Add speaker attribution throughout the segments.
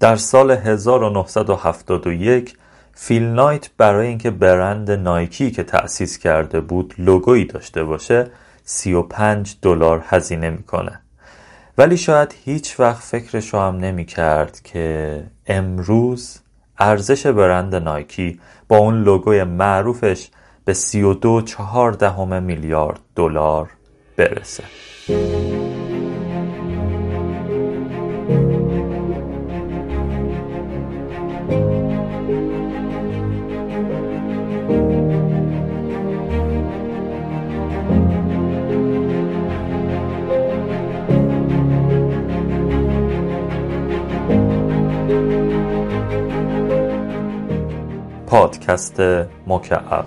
Speaker 1: در سال 1971 فیل نایت برای اینکه برند نایکی که تأسیس کرده بود لوگویی داشته باشه 35 دلار هزینه می‌کنه. ولی شاید هیچ وقت فکرش رو هم نمی کرد که امروز ارزش برند نایکی با اون لوگوی معروفش به 32 چهار دهم میلیارد دلار برسه. پادکست مکعب.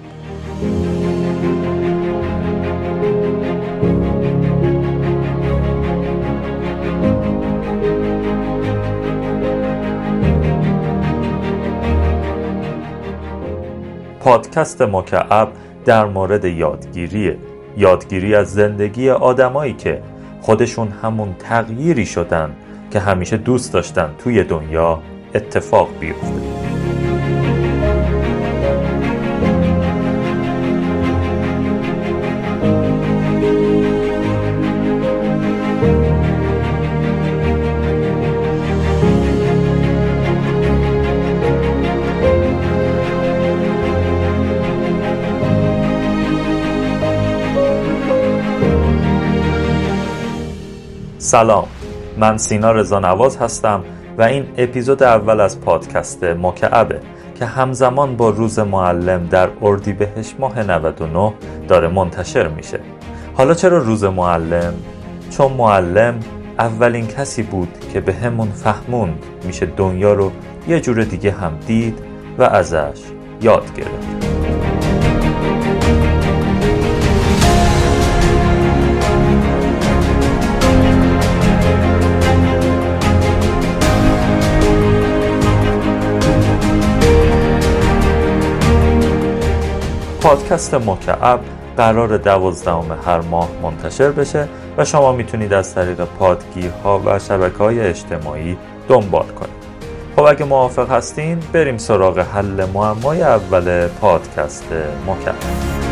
Speaker 1: پادکست مکعب در مورد یادگیریه یادگیری از زندگی آدمایی که خودشون همون تغییری شدن که همیشه دوست داشتن توی دنیا اتفاق بیفته. سلام من سینا رضا نواز هستم و این اپیزود اول از پادکست مکعبه که همزمان با روز معلم در اردیبهشت ماه 99 داره منتشر میشه حالا چرا روز معلم؟ چون معلم اولین کسی بود که به همون فهموند میشه دنیا رو یه جور دیگه هم دید و ازش یاد گرفت پادکست مکعب قرار دوازدهم هر ماه منتشر بشه و شما می‌تونید از طریق پادگیرها و شبکه های اجتماعی دنبال کنید. خب اگه موافق هستین بریم سراغ حل معمای اول پادکست مکعب.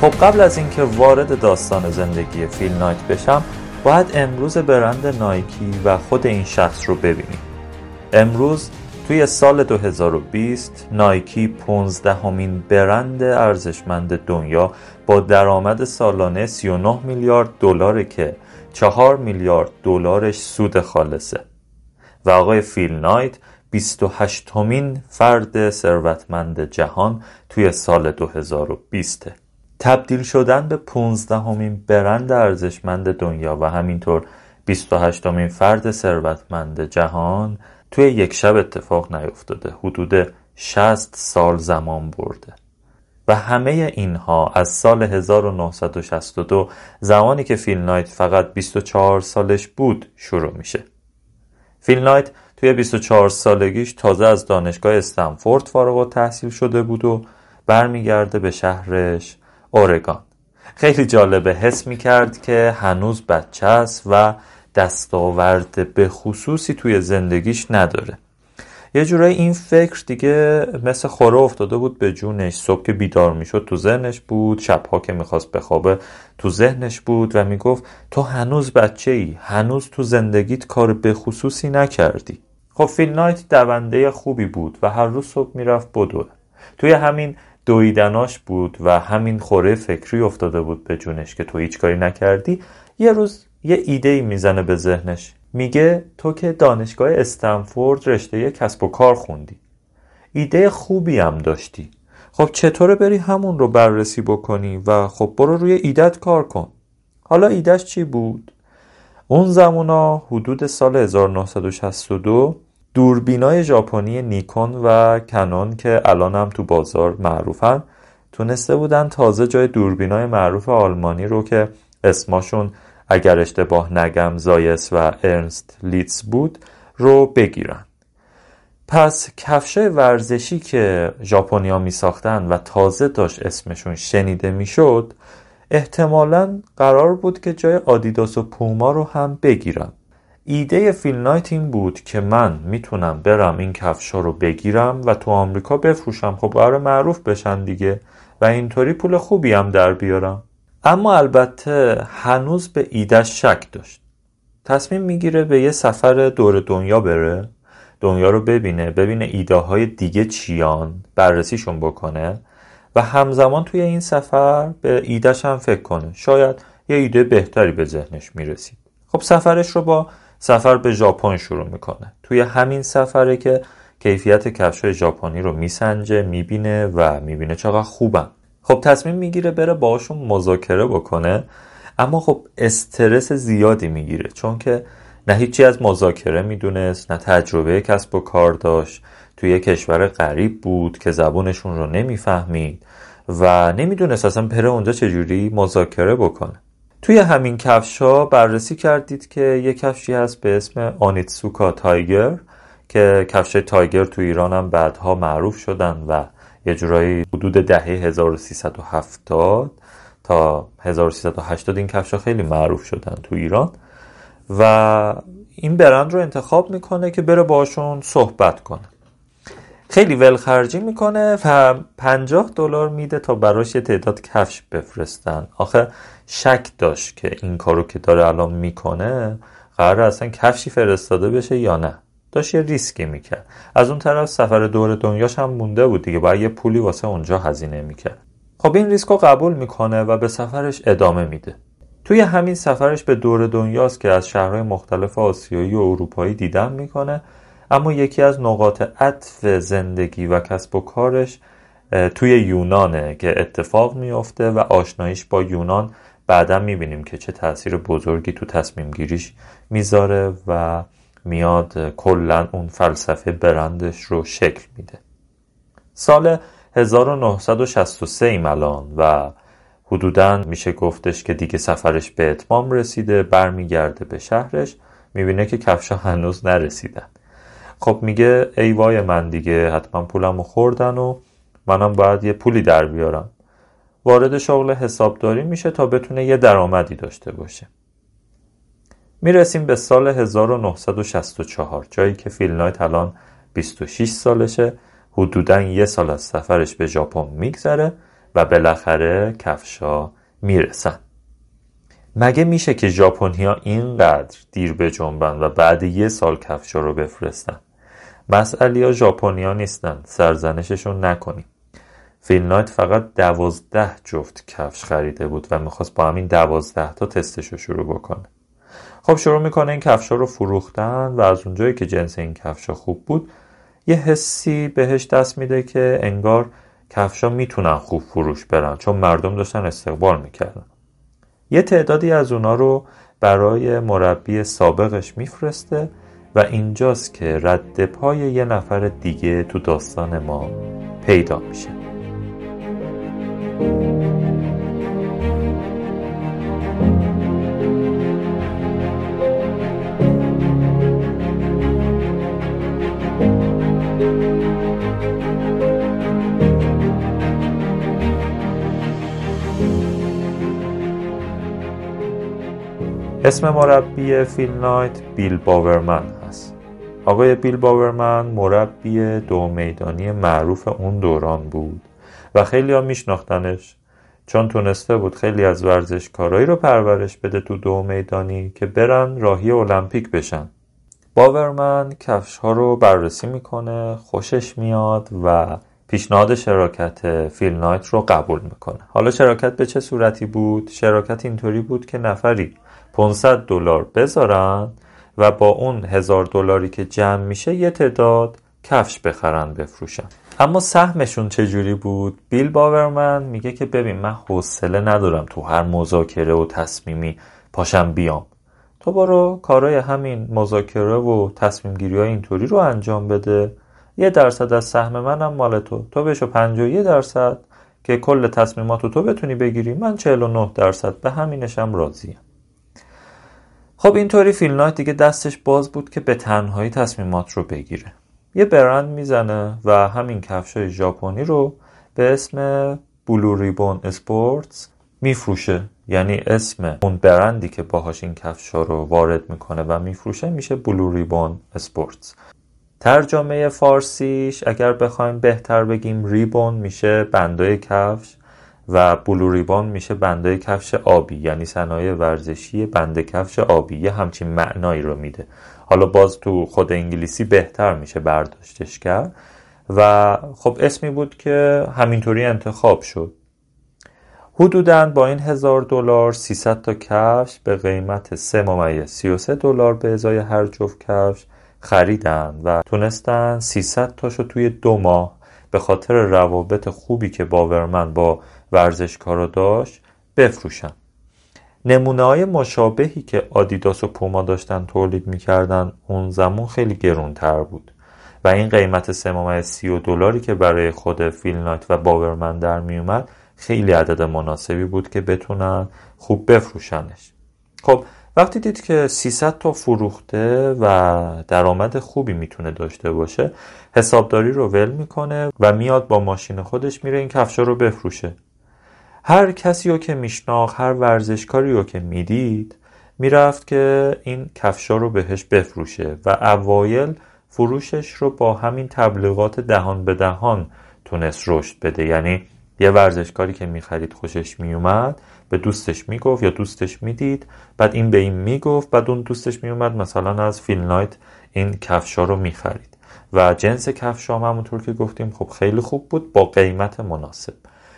Speaker 1: خب قبل از اینکه وارد داستان زندگی فیل نایت بشم باید امروز برند نایکی و خود این شخص رو ببینیم. امروز توی سال 2020 نایکی 15 همین برند ارزشمند دنیا با درآمد سالانه 39 میلیارد دلاره که 4 میلیارد دلارش سود خالصه. و آقای فیل نایت 28 همین فرد ثروتمند جهان توی سال 2020 تبدیل شدن به پونزدهمین برند ارزشمند دنیا و همینطور 28 امین فرد ثروتمند جهان توی یک شب اتفاق نیفتاده. حدود 60 سال زمان برده. و همه اینها از سال 1962 زمانی که فیل نایت فقط 24 سالش بود شروع میشه. فیل نایت توی 24 سالگیش تازه از دانشگاه استنفورد فارغ و تحصیل شده بود و برمیگرده به شهرش اورگان. خیلی جالبه حس می کرد که هنوز بچه است و دستاورد به خصوصی توی زندگیش نداره. یه جورایی این فکر دیگه مثل خوره افتاده بود به جونش. صبح که بیدار می‌شد تو ذهنش بود شبها که می‌خواست بخوابه تو ذهنش بود و می‌گفت تو هنوز بچه ای هنوز تو زندگیت کار به خصوصی نکردی. خب فیل نایت دونده خوبی بود و هر روز صبح می‌رفت بدوه. توی همین دویدناش بود و همین خوره فکری افتاده بود به جونش که تو هیچ کاری نکردی. یه روز یه ایده ای می‌زنه به ذهنش. میگه تو که دانشگاه استنفورد رشته کسب و کار خوندی. ایده خوبی هم داشتی. خب چطوره بری همون رو بررسی بکنی و خب برو روی ایدت کار کن. حالا ایدهش چی بود؟ اون زمونا حدود سال 1962 دوربینای ژاپنی نیکون و کنون که الان هم تو بازار معروفن تونسته بودن تازه جای دوربینای معروف آلمانی رو که اسماشون اگر اشتباه نگم زایس و ارنست لیتز بود رو بگیرن. پس کفشای ورزشی که ژاپنیا می ساختن و تازه داشت اسمشون شنیده می‌شد احتمالا قرار بود که جای آدیداس و پوما رو هم بگیرم ایده فیل نایت این بود که من می‌تونم برم این کفشا رو بگیرم و تو آمریکا بفروشم. خب برای معروف بشن دیگه و اینطوری پول خوبی هم در بیارم. اما البته هنوز به ایدهش شک داشت. تصمیم می‌گیره به یه سفر دور دنیا بره دنیا رو ببینه ببینه ایده های دیگه چیان بررسیشون بکنه و همزمان توی این سفر به ایدهش هم فکر کنه. شاید یه ایده بهتری به ذهنش می‌رسید. خب سفرش رو با سفر به ژاپن شروع می‌کنه. توی همین سفره که کیفیت کفش ژاپنی رو میسنجه می‌بینه و می‌بینه چقدر خوبن. خب تصمیم می‌گیره بره باشون مذاکره بکنه اما خب استرس زیادی می‌گیره چون که نه هیچی از مذاکره می‌دونست نه تجربه کسب و کار داشت. توی کشور غریب بود که زبونشون رو نمی‌فهمید و نمی‌دونست اصلا بره اونجا چجوری مذاکره بکنه. توی همین کفشا بررسی کردید که یه کفشی هست به اسم آنیتسوکا تایگر که کفش تایگر تو ایران هم بعدها معروف شدن و یه جورایی حدود دهه 1370 تا 1380 این کفشا خیلی معروف شدن تو ایران. و این برند رو انتخاب می‌کنه که بره باشون صحبت کنه. خیلی ولخرجی می‌کنه و 50 دلار میده تا براش یه تعداد کفش بفرستن. آخه شک داشت که این کارو که داره الان می‌کنه قرار اصلا کفشی فرستاده بشه یا نه. داشت یه ریسکی می‌کرد. از اون طرف سفر دور دنیاش هم مونده بود دیگه باید یه پولی واسه اونجا هزینه می‌کرد. خب این ریسک رو قبول می‌کنه و به سفرش ادامه میده. توی همین سفرش به دور دنیاست که از شهرهای مختلف آسیایی و اروپایی دیدن می‌کنه. اما یکی از نقاط عطف زندگی و کسب و کارش توی یونانه که اتفاق میافته و آشناییش با یونان بعدا می‌بینیم که چه تاثیر بزرگی تو تصمیم گیریش می‌ذاره و میاد کلا اون فلسفه برندش رو شکل میده. سال 1963 ایم و حدودا میشه گفتش که دیگه سفرش به اتمام رسیده برمیگرده به شهرش می‌بینه که کفشا هنوز نرسیدن. خب میگه ای وای من دیگه حتما پولمو خوردن و منم باید یه پولی در بیارم. وارد شغل حسابداری میشه تا بتونه یه درآمدی داشته باشه. می‌رسیم به سال 1964 جایی که فیل نایت الان 26 سالشه. حدودا یه سال از سفرش به ژاپن میگذره و بالاخره کفشا می‌رسن. مگه میشه که ژاپنیا اینقدر دیر به جنبن و بعد یه سال کفشا رو بفرستن؟ مسئله ژاپنیا نیستن. سرزنششون نکنیم. فیل نایت فقط دوازده جفت کفش خریده بود و می‌خواست با همین دوازده تا تستش رو شروع بکنه. خب شروع می‌کنه این کفشا رو فروختن و از اونجایی که جنس این کفشا خوب بود یه حسی بهش دست میده که انگار کفشا می‌تونن خوب فروش برن چون مردم داشتن استقبال می‌کردن. یه تعدادی از اونا رو برای مربی سابقش میفرسته و اینجاست که رد پای یه نفر دیگه تو داستان ما پیدا میشه. اسم مربی فیل نایت بیل باورمن. آقای بیل باورمن مربی دو میدانی معروف اون دوران بود و خیلی ها میشناختنش. چون تونسته بود خیلی از ورزشکارایی رو پرورش بده تو دو میدانی که برن راهی المپیک بشن. باورمن کفش ها رو بررسی می‌کنه خوشش میاد و پیشنهاد شراکت فیل نایت رو قبول می‌کنه. حالا شراکت به چه صورتی بود؟ شراکت اینطوری بود که نفری 500 دلار بذارن و با اون هزار دلاری که جمع میشه یه تعداد کفش بخرن بفروشن. اما سهمشون چجوری بود؟ بیل باورمن میگه که ببین من حوصله ندارم تو هر مذاکره و تصمیمی پاشم بیام. تو برو کارای همین مذاکره و تصمیم گیری های اینطوری رو انجام بده. یه درصد از سهم منم مال تو. تو بشو 51 درصد که کل تصمیمات تو بتونی بگیری. من 49 درصد. به همینشم راضیم. خب اینطوری فیل نایت دیگه دستش باز بود که به تنهایی تصمیمات رو بگیره. یه برند می‌زنه و همین کفش های ژاپنی رو به اسم بلو ریبون اسپورتس میفروشه. یعنی اسم اون برندی که باهاش این کفش ها رو وارد می‌کنه و میفروشه میشه بلو ریبون اسپورتس ترجمه فارسیش اگر بخوایم بهتر بگیم ریبون میشه بندای کفش. و بلو ریبون میشه بندای کفش آبی یعنی صنایع ورزشی بند کفش آبی یه همچین معنایی رو میده. حالا باز تو خود انگلیسی بهتر میشه برداشتش کرد. و خب اسمی بود که همینطوری انتخاب شد. حدودا با این هزار دلار 300 تا کفش به قیمت 3 ممیز 33 دلار به ازای هر جفت کفش خریدن و تونستن 300 تاشو توی دو ماه به خاطر روابط خوبی که باورمن با ورزشکارا داشت بفروشن. نمونه های مشابهی که آدیداس و پوما داشتن تولید می‌کردن اون زمان خیلی گرونتر بود. و این قیمت سه سی و دلاری که برای خود فیل نایت و باورمن در میومد خیلی عدد مناسبی بود که بتونن خوب بفروشنش. خب وقتی دید که 300 تا فروخته و درآمد خوبی می‌تونه داشته باشه حسابداری رو ول می‌کنه و میاد با ماشین خودش میره این کفشا رو بفروشه. هر کسی رو که میشناخت هر ورزشکاری رو که می‌دید می‌رفت که این کفشا رو بهش بفروشه و اوایل فروشش رو با همین تبلیغات دهان به دهان تونست رشد بده. یعنی یه ورزشکاری که می‌خرید خوشش میومد به دوستش می‌گفت یا دوستش می‌دید بعد این به این می‌گفت بعد اون دوستش میومد مثلا از فیل نایت این کفشا رو می‌خرید. و جنس کفشا هم همونطور که گفتیم خب خیلی خوب بود با قیمت مناسب.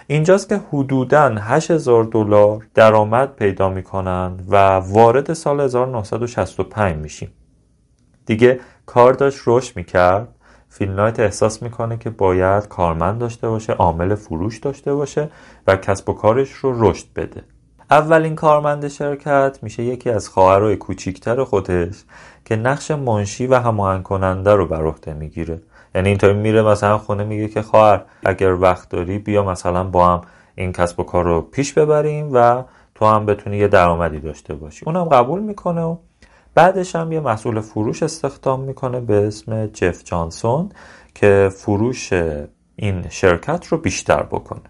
Speaker 1: اینجاست که حدوداً 8000 دلار درآمد پیدا می‌کنن و وارد سال 1965 میشیم. دیگه کار داشت رشد می‌کرد. فیلنایت احساس می‌کنه که باید کارمند داشته باشه عامل فروش داشته باشه و کسب و کارش رو رشد بده. اولین کارمند شرکت میشه یکی از خواهرای کوچیکتر خودش که نقش منشی و هماهنگ کننده رو بر عهده می‌گیره. یعنی اینطوری میره مثلا خونه میگه که خواهر اگر وقت داری بیا مثلا با هم این کسب و کار رو پیش ببریم و تو هم بتونی یه درآمدی داشته باشی. اونم قبول می‌کنه و بعدش هم یه مسئول فروش استخدام می‌کنه به اسم جف جانسون که فروش این شرکت رو بیشتر بکنه.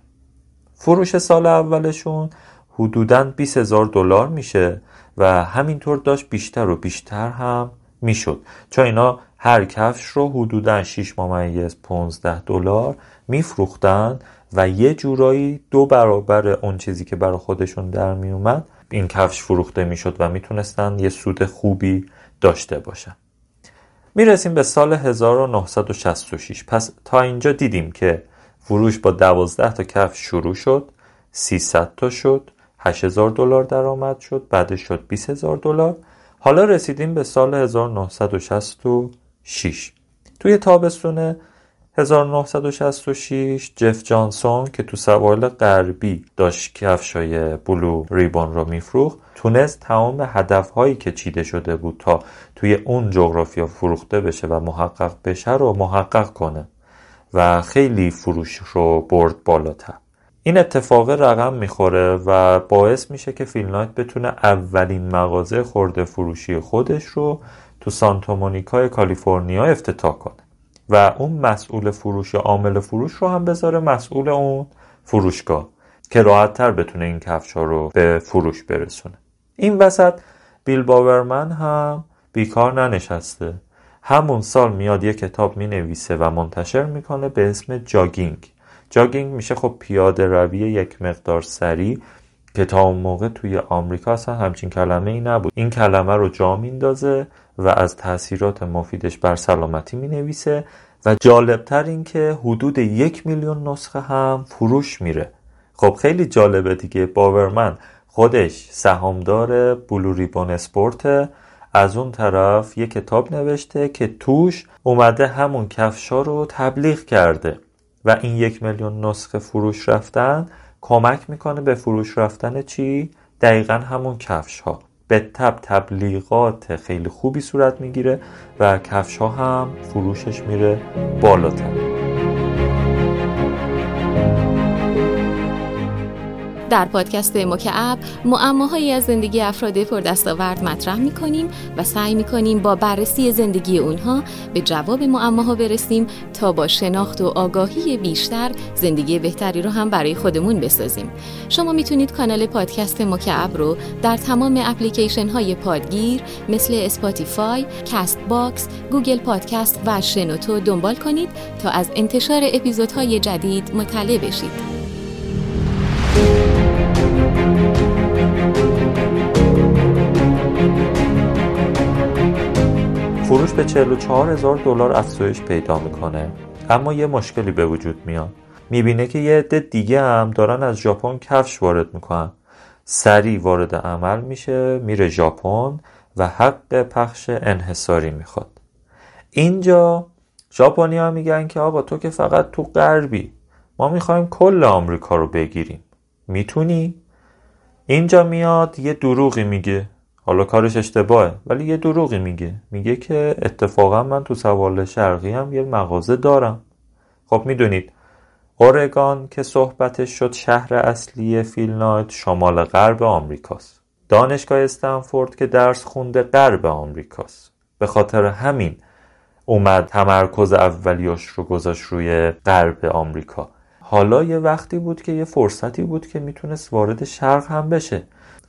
Speaker 1: فروش سال اولشون حدوداً 20 هزار دلار میشه و همینطور داشت بیشتر و بیشتر هم می‌شد. چون اینا هر کفش رو حدودا 6 ممیز 15 دلار میفروختن و یه جورایی دو برابر اون چیزی که برای خودشون در میومد این کفش فروخته می‌شد و می‌تونستن یه سود خوبی داشته باشن. می‌رسیم به سال 1966 پس تا اینجا دیدیم که فروش با 12 تا کفش شروع شد 300 تا شد 8000 دلار درآمد شد بعدش شد 20000 دلار. حالا رسیدیم به سال 1966 توی تابستون 1966 جف جانسون که تو سوال غربی داشت کفشای بلو ریبون رو میفروخت تونست تمام هدفهایی که چیده شده بود تا توی اون جغرافیا فروخته بشه و محقق بشه رو محقق کنه و خیلی فروش رو برد بالاتر. این اتفاق رقم می‌خوره و باعث میشه که فیلنایت بتونه اولین مغازه خورده فروشی خودش رو تو سانتا مونیکا کالیفرنیا افتتاح کنه و اون مسئول فروش یا عامل فروش رو هم بذاره مسئول اون فروشگاه که راحت تر بتونه این کفش ها رو به فروش برسونه. این وسط بیل باورمن هم بیکار ننشسته. همون سال میاد یه کتاب می نویسه و منتشر می‌کنه به اسم جاگینگ. جاگینگ میشه خب پیاده روی یک مقدار سریع که تا اون موقع توی آمریکا اصلا همچین کلمه ای نبود. این کلمه رو جا میندازه و از تاثیرات مفیدش بر سلامتی می نویسه و جالبتر این که حدود یک میلیون نسخه هم فروش میره. خب خیلی جالبه دیگه باورمن خودش سهامدار بلو ریبون اسپورت از اون طرف یه کتاب نوشته که توش اومده همون کفشا رو تبلیغ کرده و این یک میلیون نسخه فروش رفتن کمک می‌کنه به فروش رفتن چی؟ دقیقا همون کفش ها به تب تبلیغات خیلی خوبی صورت می‌گیره و کفش ها هم فروشش میره بالاتر.
Speaker 2: در پادکست مکعب معماهایی از زندگی افراد پردستاورد مطرح می کنیم و سعی می کنیم با بررسی زندگی اونها به جواب معماها برسیم تا با شناخت و آگاهی بیشتر زندگی بهتری رو هم برای خودمون بسازیم. شما می‌تونید کانال پادکست مکعب رو در تمام اپلیکیشن های پادگیر مثل اسپاتیفای، کاست باکس، گوگل پادکست و شنوتو دنبال کنید تا از انتشار اپیزودهای جدید مطلع بشید.
Speaker 1: فروش به 44 هزار دلار افزایش پیدا می‌کنه. اما یه مشکلی به وجود میاد. می‌بینه که یه عده دیگه هم دارن از ژاپن کفش وارد می‌کنن. سریع وارد عمل میشه میره ژاپن و حق پخش انحصاری می‌خواد. اینجا ژاپنی میگن که آقا تو که فقط تو غربی ما می‌خوایم کل آمریکا رو بگیریم. می‌تونی؟ اینجا میاد یه دروغی میگه. حالا کارش اشتباهه. ولی یه دروغی میگه. میگه که اتفاقا من تو سوال شرقی هم یه مغازه دارم. خب می‌دونید اورگان که صحبتش شد شهر اصلی فیلنایت شمال غرب آمریکاست. دانشگاه استنفورد که درس خونده غرب آمریکاست. به خاطر همین اومد تمرکز اولیاش رو گذاشت روی غرب آمریکا. حالا یه وقتی بود که یه فرصتی بود که می‌تونست وارد شرق هم بشه.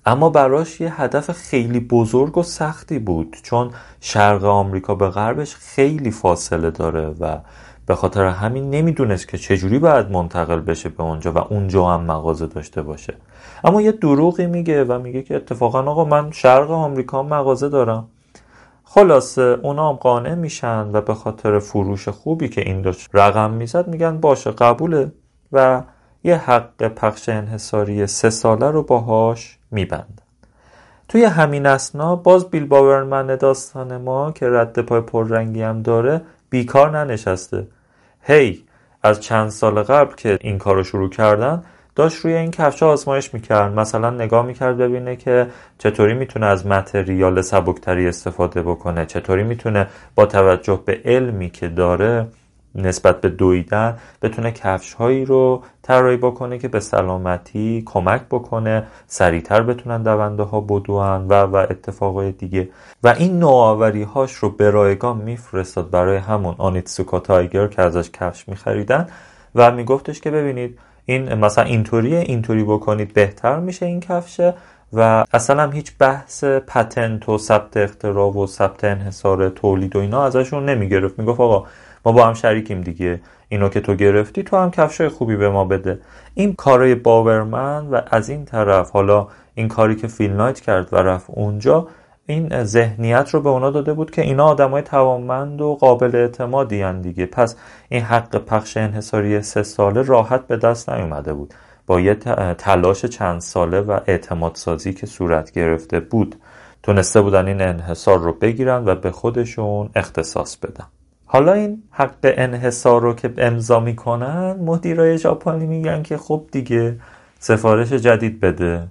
Speaker 1: اما براش یه هدف خیلی بزرگ و سختی بود چون شرق آمریکا به غربش خیلی فاصله داره و به خاطر همین نمی‌دونست که چجوری باید منتقل بشه به اونجا و اونجا هم مغازه داشته باشه. اما یه دروغی میگه و میگه که اتفاقا آقا من شرق آمریکا مغازه دارم. خلاصه اونا هم قانع میشن و به خاطر فروش خوبی که این داشت رقم می‌زد میگن باشه قبوله و یه حق پخش انحصاری سه ساله رو باهاش میبندن توی همین اسنا باز بیل باورمن داستان ما که رد پای پررنگی هم داره بیکار ننشسته. هی از چند سال قبل که این کار رو شروع کردن داشت روی این کفش آزمایش می‌کرد. مثلا نگاه می‌کرد ببینه که چطوری می‌تونه از متریال سبکتری استفاده بکنه چطوری می‌تونه با توجه به علمی که داره نسبت به دویدن بتونه کفش هایی رو طراحی بکنه که به سلامتی کمک بکنه سریعتر بتونن دونده ها بدوان و و اتفاقای دیگه. و این نوآوری هاش رو به رایگان میفرستاد برای همون آنیتسوکا تایگر که ازش کفش میخریدن و میگفتش که ببینید این مثلا اینطوریه اینطوری بکنید بهتر میشه این کفشه و اصلا هم هیچ بحث پتنت و ثبت اختراع و ثبت انحصار تولید و اینا ازشون نمی‌گرفت. می‌گفت آقا ما با هم شریکیم دیگه. اینو که تو گرفتی تو هم کفشای خوبی به ما بده. این کارای باورمن و از این طرف حالا این کاری که فیل نایت کرد و رفت اونجا این ذهنیت رو به اونا داده بود که اینا آدمای توانمند و قابل اعتمادی دیگه. پس این حق پخش انحصاری سه ساله راحت به دست نیومده بود. با یه تلاش چند ساله و اعتماد سازی که صورت گرفته بود تونسته بودن این انحصار رو بگیرن و به خودشون اختصاص بدن. حالا این حق انحصار رو که امضا می‌کنن مدیرای ژاپنی میگن که خب دیگه سفارش جدید بده.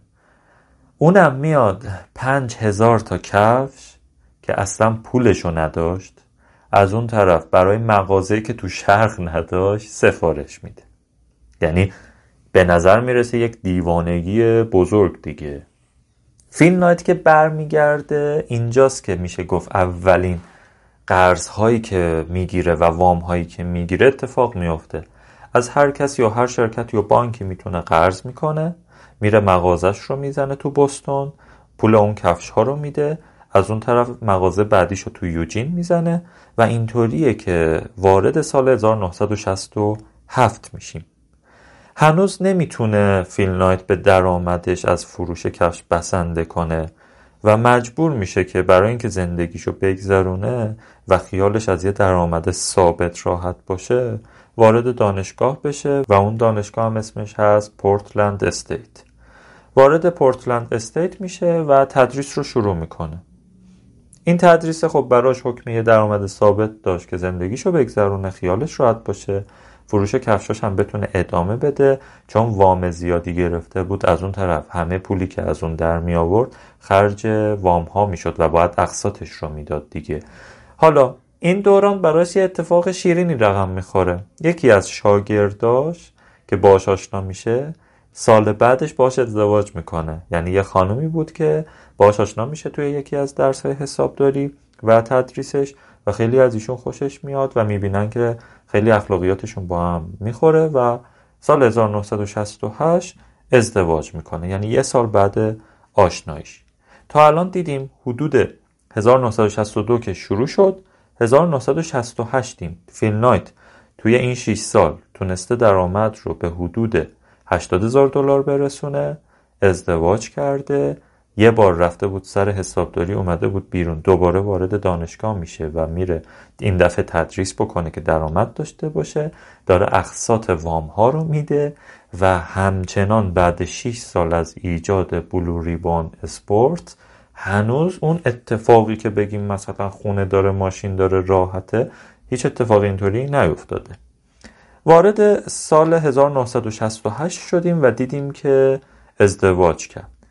Speaker 1: اونم میاد پنج هزار تا کفش که اصلا پولشو نداشت از اون طرف برای مغازه که تو شرق نداشت سفارش میده. یعنی به نظر می‌رسه یک دیوانگی بزرگ دیگه. فیلم نایت که برمیگرده اینجاست که میشه گفت اولین قرض هایی که می‌گیره و وام هایی که می‌گیره اتفاق میفته از هر کسی یا هر شرکت یا بانکی می‌تونه قرض می‌کنه میره مغازش رو می‌زنه تو بستون پول اون کفش ها رو میده از اون طرف مغازه بعدیش رو تو یوجین می‌زنه و اینطوریه که وارد سال 1967 میشیم. هنوز نمی‌تونه فیل نایت به درآمدش از فروش کفش بسنده کنه. و مجبور میشه که برای اینکه زندگیشو بگذرونه و خیالش از یه درآمد ثابت راحت باشه وارد دانشگاه بشه و اون دانشگاه هم اسمش هست پورتلند استیت وارد پورتلند استیت میشه و تدریس رو شروع می‌کنه. این تدریس خب براش حکم یه درآمد ثابت داشت که زندگیشو بگذرونه خیالش راحت باشه فروش کفشاش هم بتونه ادامه بده. چون وام زیادی گرفته بود از اون طرف همه پولی که از اون در می آورد خرج وام ها می‌شد و باید اقساطش رو می‌داد دیگه. حالا این دوران براش یه اتفاق شیرینی رقم می‌خوره یکی از شاگرداش که باش آشنا میشه سال بعدش باش ازدواج می‌کنه. یعنی یه خانومی بود که باش آشنا میشه توی یکی از درس های حسابداری و تدریسش و خیلی از ایشون خوشش میاد و می‌بینن که خیلی اخلاقیاتشون با هم می‌خوره و سال 1968 ازدواج می‌کنه. یعنی یه سال بعد آشنایش تا الان دیدیم حدود 1962 که شروع شد 1968 دیم فیل نایت توی این 6 سال تونسته درآمد رو به حدود 80 هزار دلار برسونه ازدواج کرده یه بار رفته بود سر حسابداری اومده بود بیرون. دوباره وارد دانشگاه میشه و میره این دفعه تدریس بکنه که درآمد داشته باشه. داره اقساط وام ها رو میده و همچنان بعد 6 سال از ایجاد بلو ریبان اسپورت هنوز اون اتفاقی که بگیم مثلا خونه داره ماشین داره راحته هیچ اتفاقی اینطوری نیفتاده. وارد سال 1968 شدیم و دیدیم که ازدواج کرد.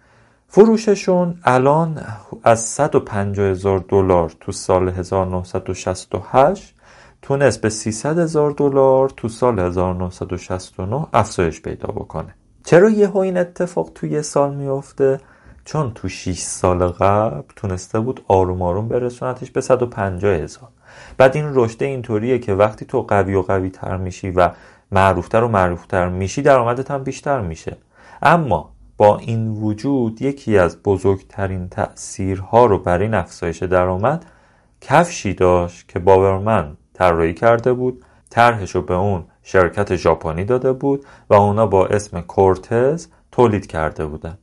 Speaker 1: فروششون الان از 150 هزار دلار تو سال 1968 تونست به 300 هزار دلار تو سال 1969 افزایش پیدا بکنه. چرا یه این اتفاق توی یه سال میفته؟ چون تو 6 سال قبل تونسته بود آروم آروم برسونتش به 150 هزار. بعد این رشد اینطوریه که وقتی تو قوی و قوی تر میشی و معروفتر و معروفتر میشی درآمدت هم بیشتر میشه. اما با این وجود یکی از بزرگترین تأثیرها رو بر این افزایش درآمد کفشی داشت که باورمن طراحی کرده بود طرحش رو به اون شرکت ژاپنی داده بود و اونا با اسم کورتز تولید کرده بودن.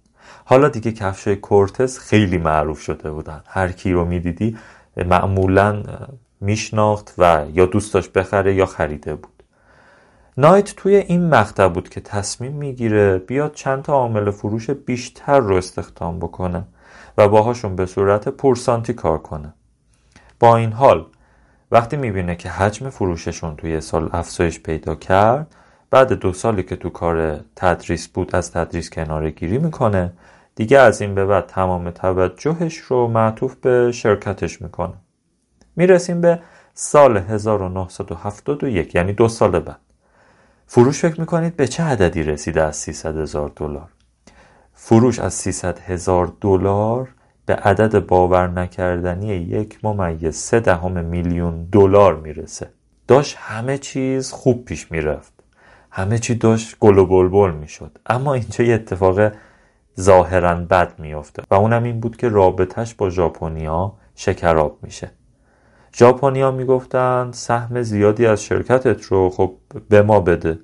Speaker 1: حالا دیگه کفش کورتز خیلی معروف شده بودن. هر کی رو می‌دیدی معمولا میشناخت و یا دوست بخره یا خریده بود. نایت توی این مقطع بود که تصمیم می‌گیره بیاد چند تا عامل فروش بیشتر رو استخدام بکنه و باهاشون به صورت پورسانتی کار کنه. با این حال وقتی می‌بینه که حجم فروششون توی سال افزایش پیدا کرد بعد دو سالی که تو کار تدریس بود از تدریس کناره گیری می‌کنه دیگه از این به بعد تمام توجهش رو معطوف به شرکتش می‌کنه. می‌رسیم به سال 1971 یعنی دو سال بعد. فروش فکر می‌کنید به چه عددی رسیده از 300 هزار دلار؟ فروش از 300 هزار دلار به عدد باور نکردنی یک ممیز سه دهم میلیون دلار می‌رسه. داشت همه چیز خوب پیش می‌رفت. همه چی داشت گل و بلبل می‌شد. اما اینجا یه اتفاق ظاهرا بد میافته و اونم این بود که رابطهش با ژاپنیا شکراب میشه. ژاپنیا می‌گفتن سهم زیادی از شرکتت رو خب به ما بده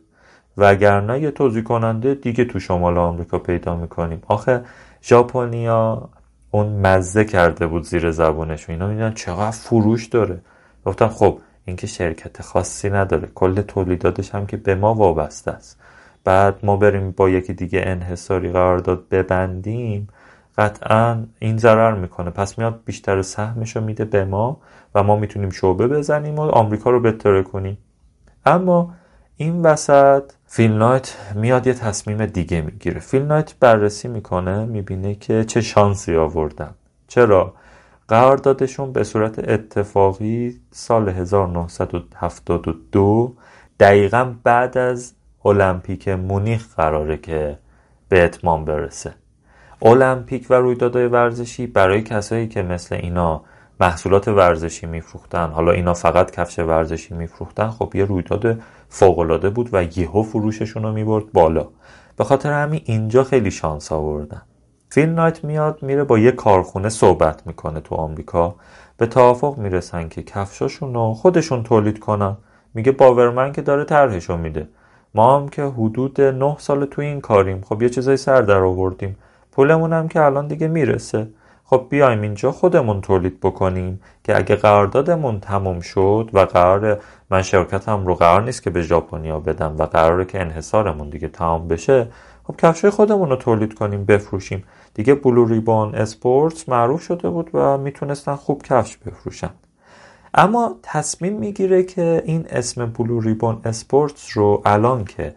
Speaker 1: وگرنه یه توضیح کننده دیگه تو شمال آمریکا پیدا می‌کنیم. آخه ژاپنیا اون مزه کرده بود زیر زبونش اینا می‌دونن چقدر فروش داره. گفتم خب این که شرکت خاصی نداره. کل تولیداتش هم که به ما وابسته است. بعد ما بریم با یکی دیگه انحصاری قرارداد ببندیم. قطعا این ضرر می‌کنه. پس میاد بیشتر سهمش میده به ما و ما می‌تونیم شعبه بزنیم و آمریکا رو بهتره کنیم. اما این وسط فیل نایت میاد یه تصمیم دیگه می‌گیره. فیل نایت بررسی می‌کنه می‌بینه که چه شانسی آوردن. چرا؟ قراردادشون به صورت اتفاقی سال 1972 دقیقا بعد از المپیک مونیخ قراره که به اتمام برسه. المپیک و رویدادهای ورزشی برای کسایی که مثل اینا محصولات ورزشی میفروختن. حالا اینا فقط کفش ورزشی میفروختن. خب یه رویداد فوقالعاده بود و یهو فروششون رو می‌برد بالا. به خاطر همین اینجا خیلی شانس آوردن. فیل نایت میاد میره با یه کارخونه صحبت می‌کنه تو آمریکا. به توافق می‌رسن که کفشاشون رو خودشون تولید کنن. میگه باورمن که داره طرحشو میده. ما هم که حدود نه سال تو این کاریم. خب یه چیزای سر در آوردیم. پولمون هم که الان دیگه می‌رسه. خب بیایم اینجا خودمون تولید بکنیم که اگه قراردادمون تموم شد و قرار من شرکتم رو قرار نیست که به ژاپنیا بدم و قراره که انحصارمون دیگه تمام بشه خب کفشای خودمون رو تولید کنیم بفروشیم. دیگه بلو ریبون اسپورتس معروف شده بود و می‌تونستن خوب کفش بفروشن. اما تصمیم می‌گیره که این اسم بلو ریبون اسپورتس رو الان که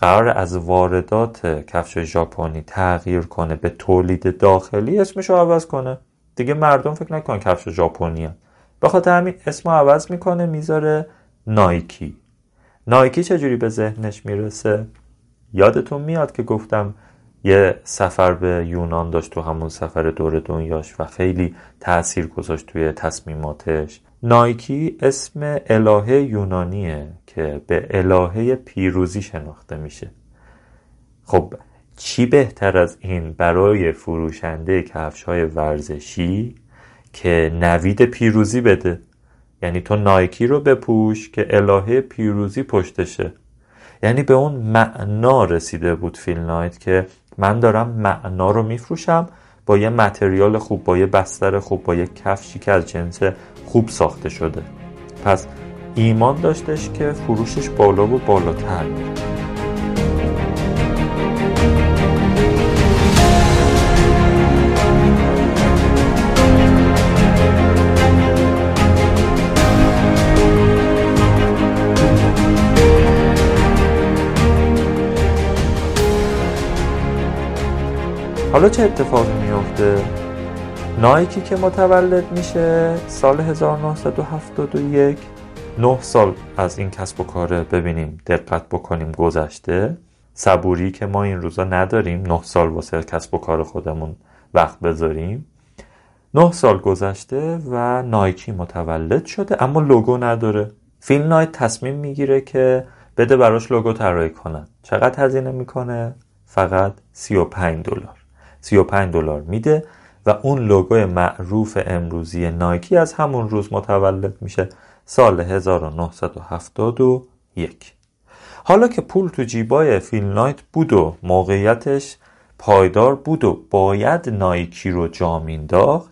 Speaker 1: قرار از واردات کفش ژاپنی تغییر کنه به تولید داخلی اسمش رو عوض کنه. دیگه مردم فکر نکن کفش ژاپنی به خاطر همین اسم عوض می‌کنه می‌ذاره نایکی. نایکی چجوری به ذهنش می‌رسه؟ یادتون میاد که گفتم یه سفر به یونان داشت تو همون سفر دور دنیاش و خیلی تاثیر گذاشت توی تصمیماتش. نایکی اسم الهه یونانیه که به الهه پیروزی شناخته میشه. خب چی بهتر از این برای فروشنده کفش های ورزشی که نوید پیروزی بده؟ یعنی تو نایکی رو بپوش که الهه پیروزی پشتشه. یعنی به اون معنا رسیده بود فیل نایت که من دارم معنا رو میفروشم با یه متریال خوب با یه بستر خوب با یه کفشی که از جنس خوب ساخته شده. پس ایمان داشتش که فروشش بالا و بالاتر میره. حالا چه اتفاقی میفته؟ نایکی که متولد میشه سال 1971 نه سال از این کسب و کار ببینیم دقت بکنیم گذشته. صبوری که ما این روزا نداریم نه سال واسه کسب و کار خودمون وقت بذاریم. نه سال گذشته و نایکی متولد شده اما لوگو نداره. فیلم نایت تصمیم می‌گیره که بده براش لوگو طراحی کنن چقدر هزینه می‌کنه؟ فقط 35 دلار. 35 دلار میده و اون لوگوی معروف امروزی نایکی از همون روز متولد میشه سال 1971 حالا که پول تو جیبای فیل نایت بود و موقعیتش پایدار بود و باید نایکی رو جا مینداخت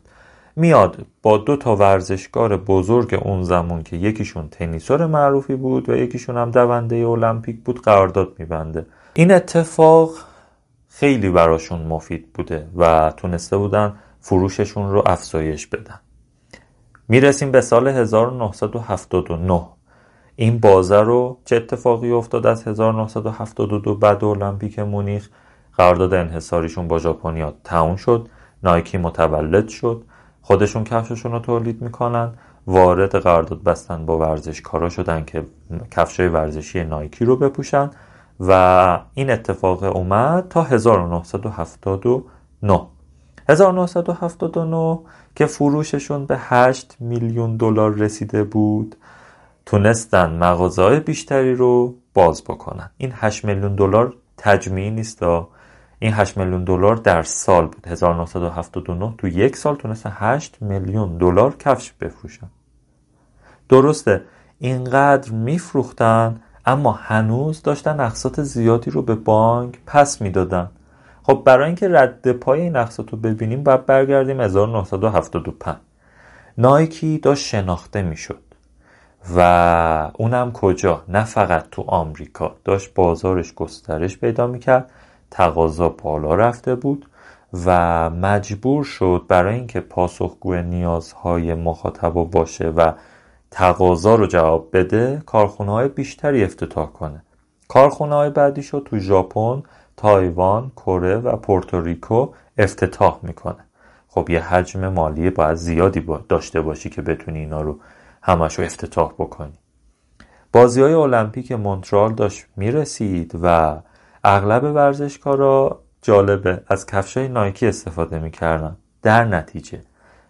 Speaker 1: میاد با دو تا ورزشکار بزرگ اون زمان که یکیشون تنیسور معروفی بود و یکیشون هم دونده المپیک بود قرارداد میبنده. این اتفاق خیلی براشون مفید بوده و تونسته بودن فروششون رو افزایش بدن. می‌رسیم به سال 1979 این بازه رو چه اتفاقی افتاد از 1972 بعد المپیک مونیخ؟ قرارداد انحصاریشون با ژاپنیا تموم شد نایکی متولد شد خودشون کفششون رو تولید می‌کنن وارد قرارداد بستن با ورزشکارا شدن که کفشای ورزشی نایکی رو بپوشن. و این اتفاق اومد تا 1979 1979 که فروششون به 8 میلیون دلار رسیده بود تونستن مغازه بیشتری رو باز بکنن. این 8 میلیون دلار تجمیعی نیست این 8 میلیون دلار در سال بود. 1979 تو یک سال تونستن 8 میلیون دلار کفش بفروشن. درسته اینقدر میفروختن اما هنوز داشتن اقساط زیادی رو به بانک پس می‌دادن. خب برای اینکه رد پای این اقساط رو ببینیم باید برگردیم 1975 نایکی داشت شناخته می‌شد. و اونم کجا؟ نه فقط تو آمریکا. داشت بازارش گسترش پیدا می‌کرد. تقاضا بالا رفته بود و مجبور شد برای اینکه پاسخگو نیازهای مخاطبا باشه و تقاضا رو جواب بده کارخونه های بیشتری افتتاح کنه. کارخونه های بعدی شد تو ژاپن تایوان کره و پورتوریکو افتتاح می‌کنه. خب یه حجم مالی باید زیادی داشته باشی که بتونی اینا رو همش رو افتتاح بکنی. بازی های المپیک مونترال داشت می‌رسید و اغلب ورزشکارا جالبه از کفشای نایکی استفاده می‌کردن. در نتیجه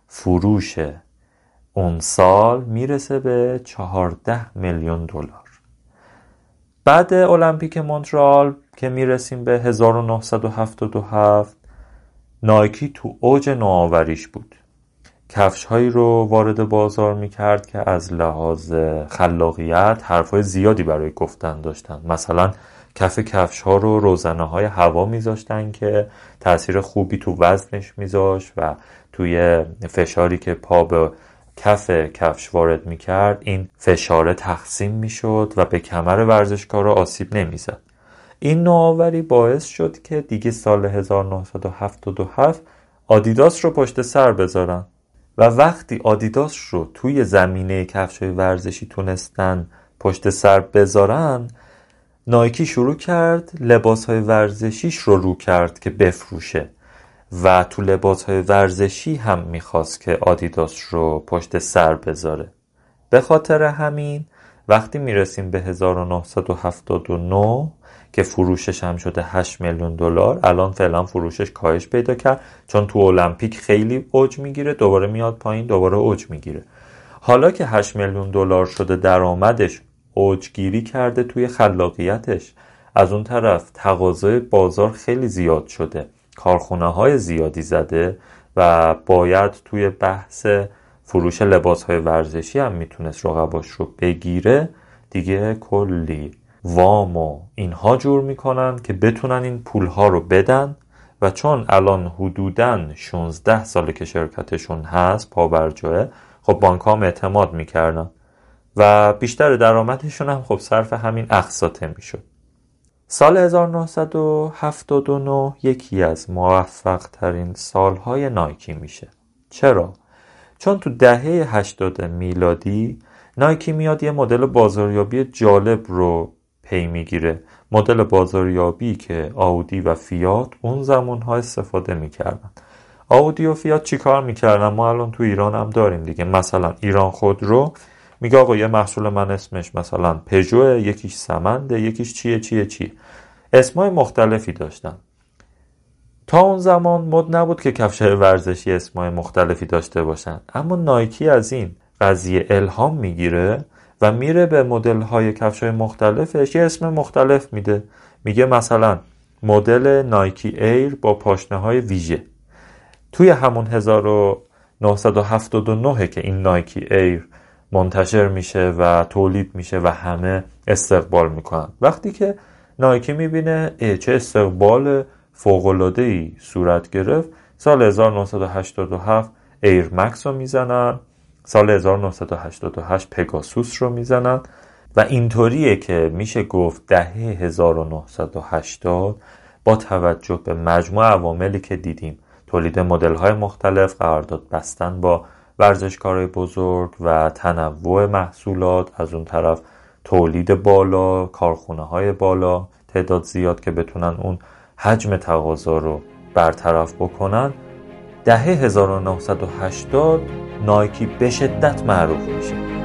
Speaker 1: فروش اون سال می‌رسه به 14 میلیون دلار. بعد المپیک مونترال که می‌رسیم به 1977 نایکی تو اوج نوآوریش بود. کفش هایی رو وارد بازار می‌کرد که از لحاظ خلاقیت حرفهای زیادی برای گفتن داشتن. مثلا کف کفش ها رو روزنه های هوا میذاشتن که تاثیر خوبی تو وزنش میذاشت و توی فشاری که پا به کف کفش وارد می‌کرد این فشاره تقسیم می‌شد و به کمر ورزشکارا آسیب نمی‌زد. این نوآوری باعث شد که دیگه سال 1977 آدیداس رو پشت سر بذارن و وقتی آدیداس رو توی زمینه کفش ورزشی تونستن پشت سر بذارن نایکی شروع کرد لباس های ورزشیش رو رو کرد که بفروشه. و تو لباس های ورزشی هم می‌خواست که آدیداس رو پشت سر بذاره. به خاطر همین وقتی می‌رسیم به 1979 که فروشش هم شده 8 میلیون دلار الان فعلا فروشش کاهش پیدا کرد چون تو المپیک خیلی اوج می‌گیره دوباره میاد پایین دوباره اوج می‌گیره. حالا که 8 میلیون دلار شده درآمدش اوجگیری کرده توی خلاقیتش از اون طرف تقاضای بازار خیلی زیاد شده. کارخونه های زیادی زده و باید توی بحث فروش لباس های ورزشی هم می‌تونست رقباش رو بگیره. دیگه کلی وام و اینها جور می‌کنن که بتونن این پول ها رو بدن و چون الان حدودا 16 ساله که شرکتشون هست پابرجاه خب بانک هم اعتماد می‌کردن و بیشتر درآمدشون هم خب صرف همین اقساطه می‌شد. سال 1979 یکی از موفق ترین سالهای نایکی میشه. چرا؟ چون تو دهه 80 میلادی نایکی میاد یه مدل بازاریابی جالب رو پی می‌گیره. مدل بازاریابی که آودی و فیات اون زمان ها استفاده می‌کردن. آودی و فیات چیکار می‌کردن؟ ما الان تو ایران هم داریم دیگه. مثلا ایران خودرو میگه آقا یه محصول من اسمش مثلا پژو یکیش سمنده یکیش چیه چیه چیه. اسمای مختلفی داشتن. تا اون زمان مد نبود که کفش ورزشی اسمای مختلفی داشته باشن. اما نایکی از این قضیه الهام می‌گیره و میره به مدل های کفش های مختلفش یه اسم مختلف میده. میگه مثلا مدل نایکی ایر با پاشنه های ویژه. توی همون 1979 که این نایکی ایر منتشر میشه و تولید میشه و همه استقبال می‌کنن. وقتی که نایکی می‌بینه چه استقبال فوق‌العاده ای صورت گرفت. سال 1987 ایر مکس رو می‌زنن. سال 1988 پگاسوس رو می‌زنن. و اینطوریه که میشه گفت دهه 1980 با توجه به مجموع عواملی که دیدیم تولید مدل های مختلف قرارداد بستن با ورزشکارای بزرگ و تنوع محصولات از اون طرف تولید بالا کارخونه های بالا تعداد زیاد که بتونن اون حجم تقاضا رو برطرف بکنن. دهه 1980 نایکی به شدت معروف میشه.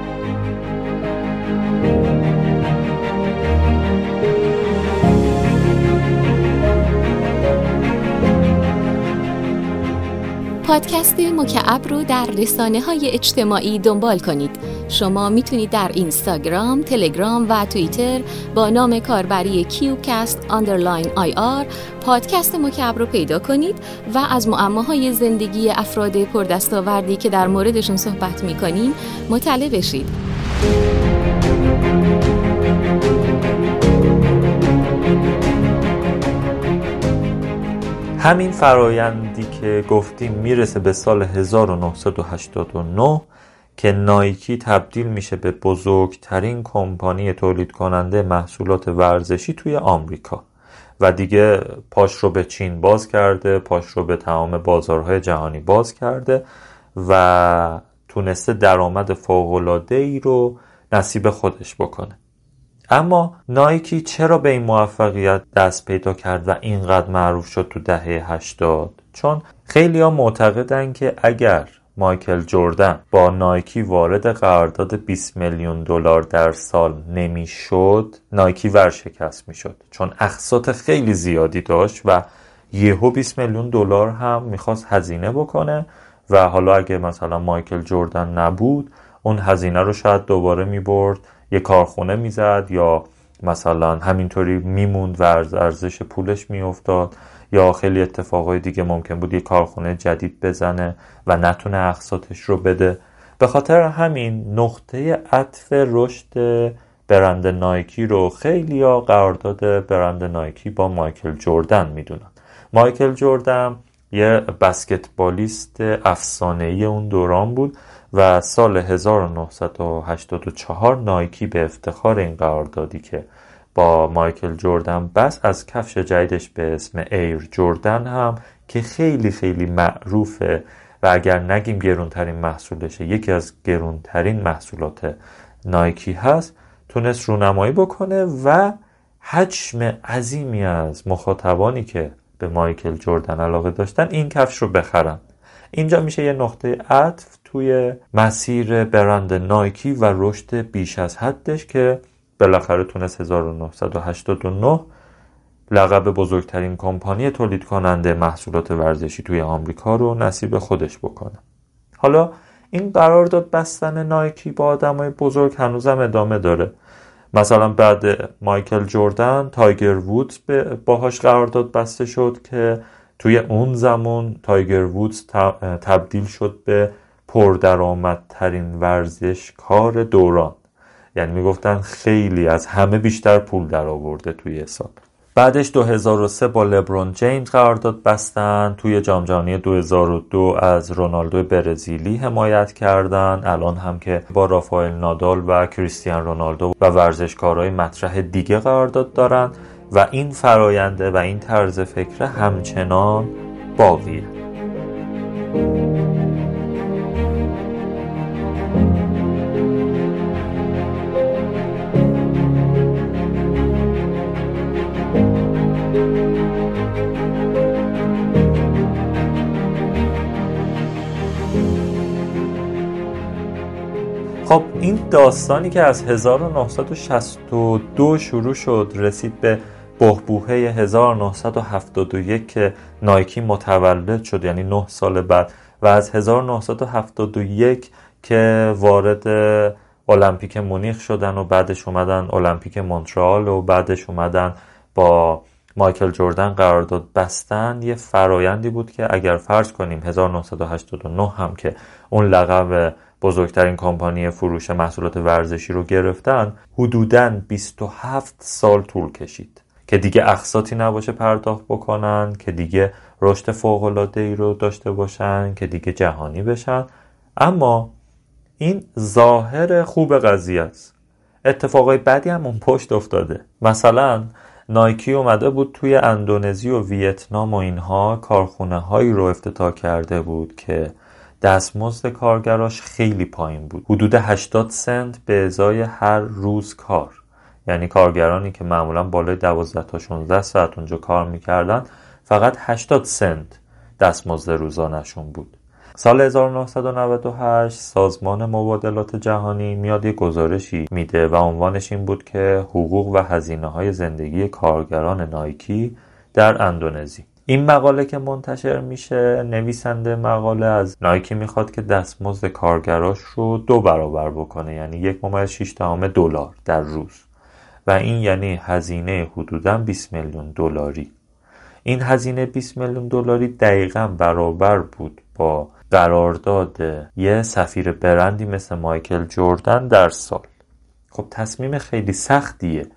Speaker 2: پادکست مکعب رو در رسانه های اجتماعی دنبال کنید. شما می‌تونید در اینستاگرام، تلگرام و توییتر با نام کاربری کیوکست آندرلاین آی آر پادکست مکعب رو پیدا کنید و از معماهای زندگی افراد پردستاوردی که در موردشون صحبت می‌کنیم مطلع بشید.
Speaker 1: همین فرایندی که گفتیم می‌رسه به سال 1989 که نایکی تبدیل میشه به بزرگترین کمپانی تولید کننده محصولات ورزشی توی آمریکا. و دیگه پاش رو به چین باز کرده پاش رو به تمام بازارهای جهانی باز کرده و تونسته درآمد فوقالعاده ای رو نصیب خودش بکنه. اما نایکی چرا به این موفقیت دست پیدا کرد و اینقدر معروف شد تو دهه 80 چون خیلی ها معتقدن که اگر مایکل جردن با نایکی وارد قرارداد 20 میلیون دلار در سال نمی‌شد نایکی ورشکست می‌شد. چون اقساط خیلی زیادی داشت و یهو 20 میلیون دلار هم می‌خواست هزینه بکنه و حالا اگه مثلا مایکل جردن نبود اون هزینه رو شاید دوباره می‌برد یه کارخونه می‌زد یا مثلا همینطوری میموند و ارزش پولش میافتاد یا خیلی اتفاقای دیگه ممکن بود یه کارخونه جدید بزنه و نتونه اقساطش رو بده. به خاطر همین نقطه عطف رشد برند نایکی رو خیلی یا قرارداد برند نایکی با مایکل جردن می‌دونن. مایکل جردن یه بسکتبالیست افسانه ای اون دوران بود و سال 1984 نایکی به افتخار این قراردادی که با مایکل جردن بس از کفش جدیدش به اسم ایر جردن هم که خیلی خیلی معروفه و اگر نگیم گرونترین محصولشه یکی از گرونترین محصولات نایکی هست تونست رونمایی بکنه و حجم عظیمی از مخاطبانی که به مایکل جردن علاقه داشتن این کفش رو بخرن. اینجا میشه یه نقطه عطف توی مسیر برند نایکی و رشد بیش از حدش که بالاخره تونست 1989 لقب بزرگترین کمپانی تولید کننده محصولات ورزشی توی آمریکا رو نصیب خودش بکنه. حالا این قرارداد بستن نایکی با آدمای بزرگ هنوزم ادامه داره. مثلا بعد مایکل جوردن تایگر وودز باهاش قرارداد بسته شد که توی اون زمان تایگر وودز تبدیل شد به پردرآمدترین ورزش کار دوران. یعنی می‌گفتن خیلی از همه بیشتر پول در آورده توی سال بعدش 2003 با لبرون جیمز قرارداد بستن. توی جام جهانی 2002 از رونالدو برزیلی حمایت کردن. الان هم که با رافائل نادال و کریستیان رونالدو و ورزشکارهای مطرح دیگه قرارداد دارن و این فراینده و این طرز فکر همچنان باقیه. خب این داستانی که از 1962 شروع شد رسید به بهبوهه 1971 که نایکی متولد شد یعنی 9 سال بعد. و از 1971 که وارد المپیک مونیخ شدن و بعدش اومدن المپیک مونترال و بعدش اومدن با مایکل جوردن قرارداد بستن. یه فرایندی بود که اگر فرض کنیم 1989 هم که اون لقب بزرگترین کمپانی فروش محصولات ورزشی رو گرفتن حدوداً 27 سال طول کشید که دیگه اقساطی نباشه پرداخت بکنن که دیگه رشد فوق ای رو داشته باشن که دیگه جهانی بشن. اما این ظاهر خوب قضیه است. اتفاقای بدی هم اون پشت افتاده. مثلا نایکی اومده بود توی اندونزی و ویتنام و اینها کارخونه هایی رو افتتاح کرده بود که دستمزد کارگراش خیلی پایین بود. حدود 80 سنت به ازای هر روز کار. یعنی کارگرانی که معمولا بالای 12 تا 16 ساعت اونجا کار می‌کردن فقط 80 سنت دستمزد روزانشون بود. سال 1998 سازمان مبادلات جهانی میاد یه گزارشی میده و عنوانش این بود که حقوق و هزینه های زندگی کارگران نایکی در اندونزی. این مقاله که منتشر میشه نویسنده مقاله از نایکی می‌خواد که دستمزد کارگراش رو دو برابر بکنه یعنی یک ممیز 6 دلار در روز. و این یعنی هزینه حدودا 20 میلیون دلاری. این هزینه 20 میلیون دلاری دقیقا برابر بود با قرارداد یه سفیر برندی مثل مایکل جوردن در سال. خب تصمیم خیلی سختیه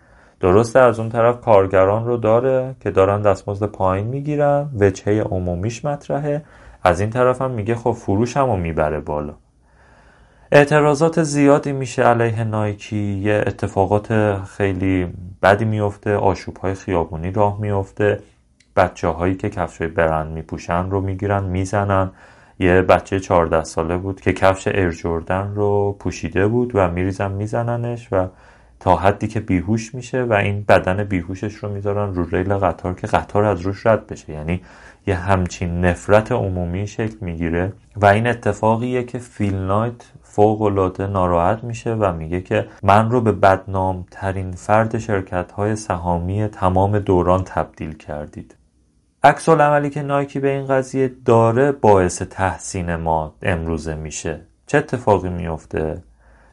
Speaker 1: درسته از اون طرف کارگران رو داره که دارن دستمزد پایین می‌گیرن وجهه عمومیش مطرحه. از این طرف هم میگه خب فروش هم می‌بره بالا. اعتراضات زیادی میشه علیه نایکی. یه اتفاقات خیلی بدی میفته آشوب های خیابونی راه میفته بچه هایی که کفش برند میپوشن رو می‌گیرن می‌زنن. یه بچه 14 ساله بود که کفش ارجوردن رو پوشیده بود و میریزن میزننش و تا حدی که بیهوش میشه و این بدن بیهوشش رو می‌ذارن رو ریل قطار که قطار از روش رد بشه. یعنی یه همچین نفرت عمومی شکل می‌گیره و این اتفاقیه که فیل نایت فوق العاده ناراحت میشه و میگه که من رو به بدنام ترین فرد شرکت های سهامی تمام دوران تبدیل کردید. عکس عملی که نایکی به این قضیه داره باعث تحسین ما امروزه میشه. چه اتفاقی میفته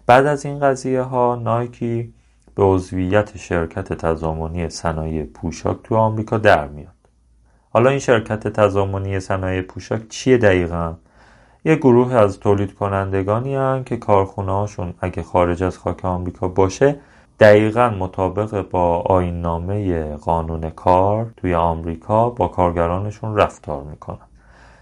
Speaker 1: بعد از این قضیه ها نایکی به عضویت شرکت تضامنی صنایع پوشاک تو آمریکا در میاد حالا این شرکت تضامنی صنایع پوشاک چیه دقیقا؟ یه گروه از تولید کنندگانی هن که کارخونه هاشون اگه خارج از خاک آمریکا باشه دقیقا مطابق با آیننامه قانون کار توی آمریکا با کارگرانشون رفتار می‌کنن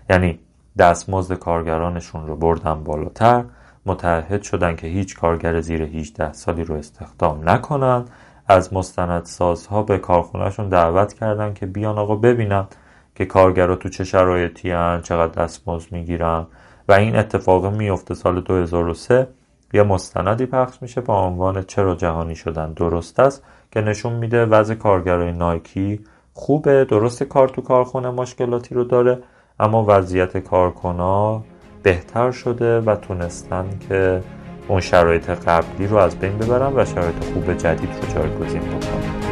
Speaker 1: یعنی دستمزد کارگرانشون رو بردن بالاتر متعهد شدن که هیچ کارگر زیر 18 سالی رو استخدام نکنن از مستندسازها به کارخونهشون دعوت کردن که بیان آقا ببینن که کارگرها تو چه شرایطی هن چقدر دستمزد می‌گیرن. و این اتفاق میفته سال 2003 یه مستندی پخش میشه با عنوان چرا جهانی شدن درست است که نشون میده وضع کارگرای نایکی خوبه درست کار تو کارخونه مشکلاتی رو داره اما وضعیت کارکنا بهتر شده و تونستن که اون شرایط قبلی رو از بین ببرن و شرایط خوب جدید رو جایگزین بکنن.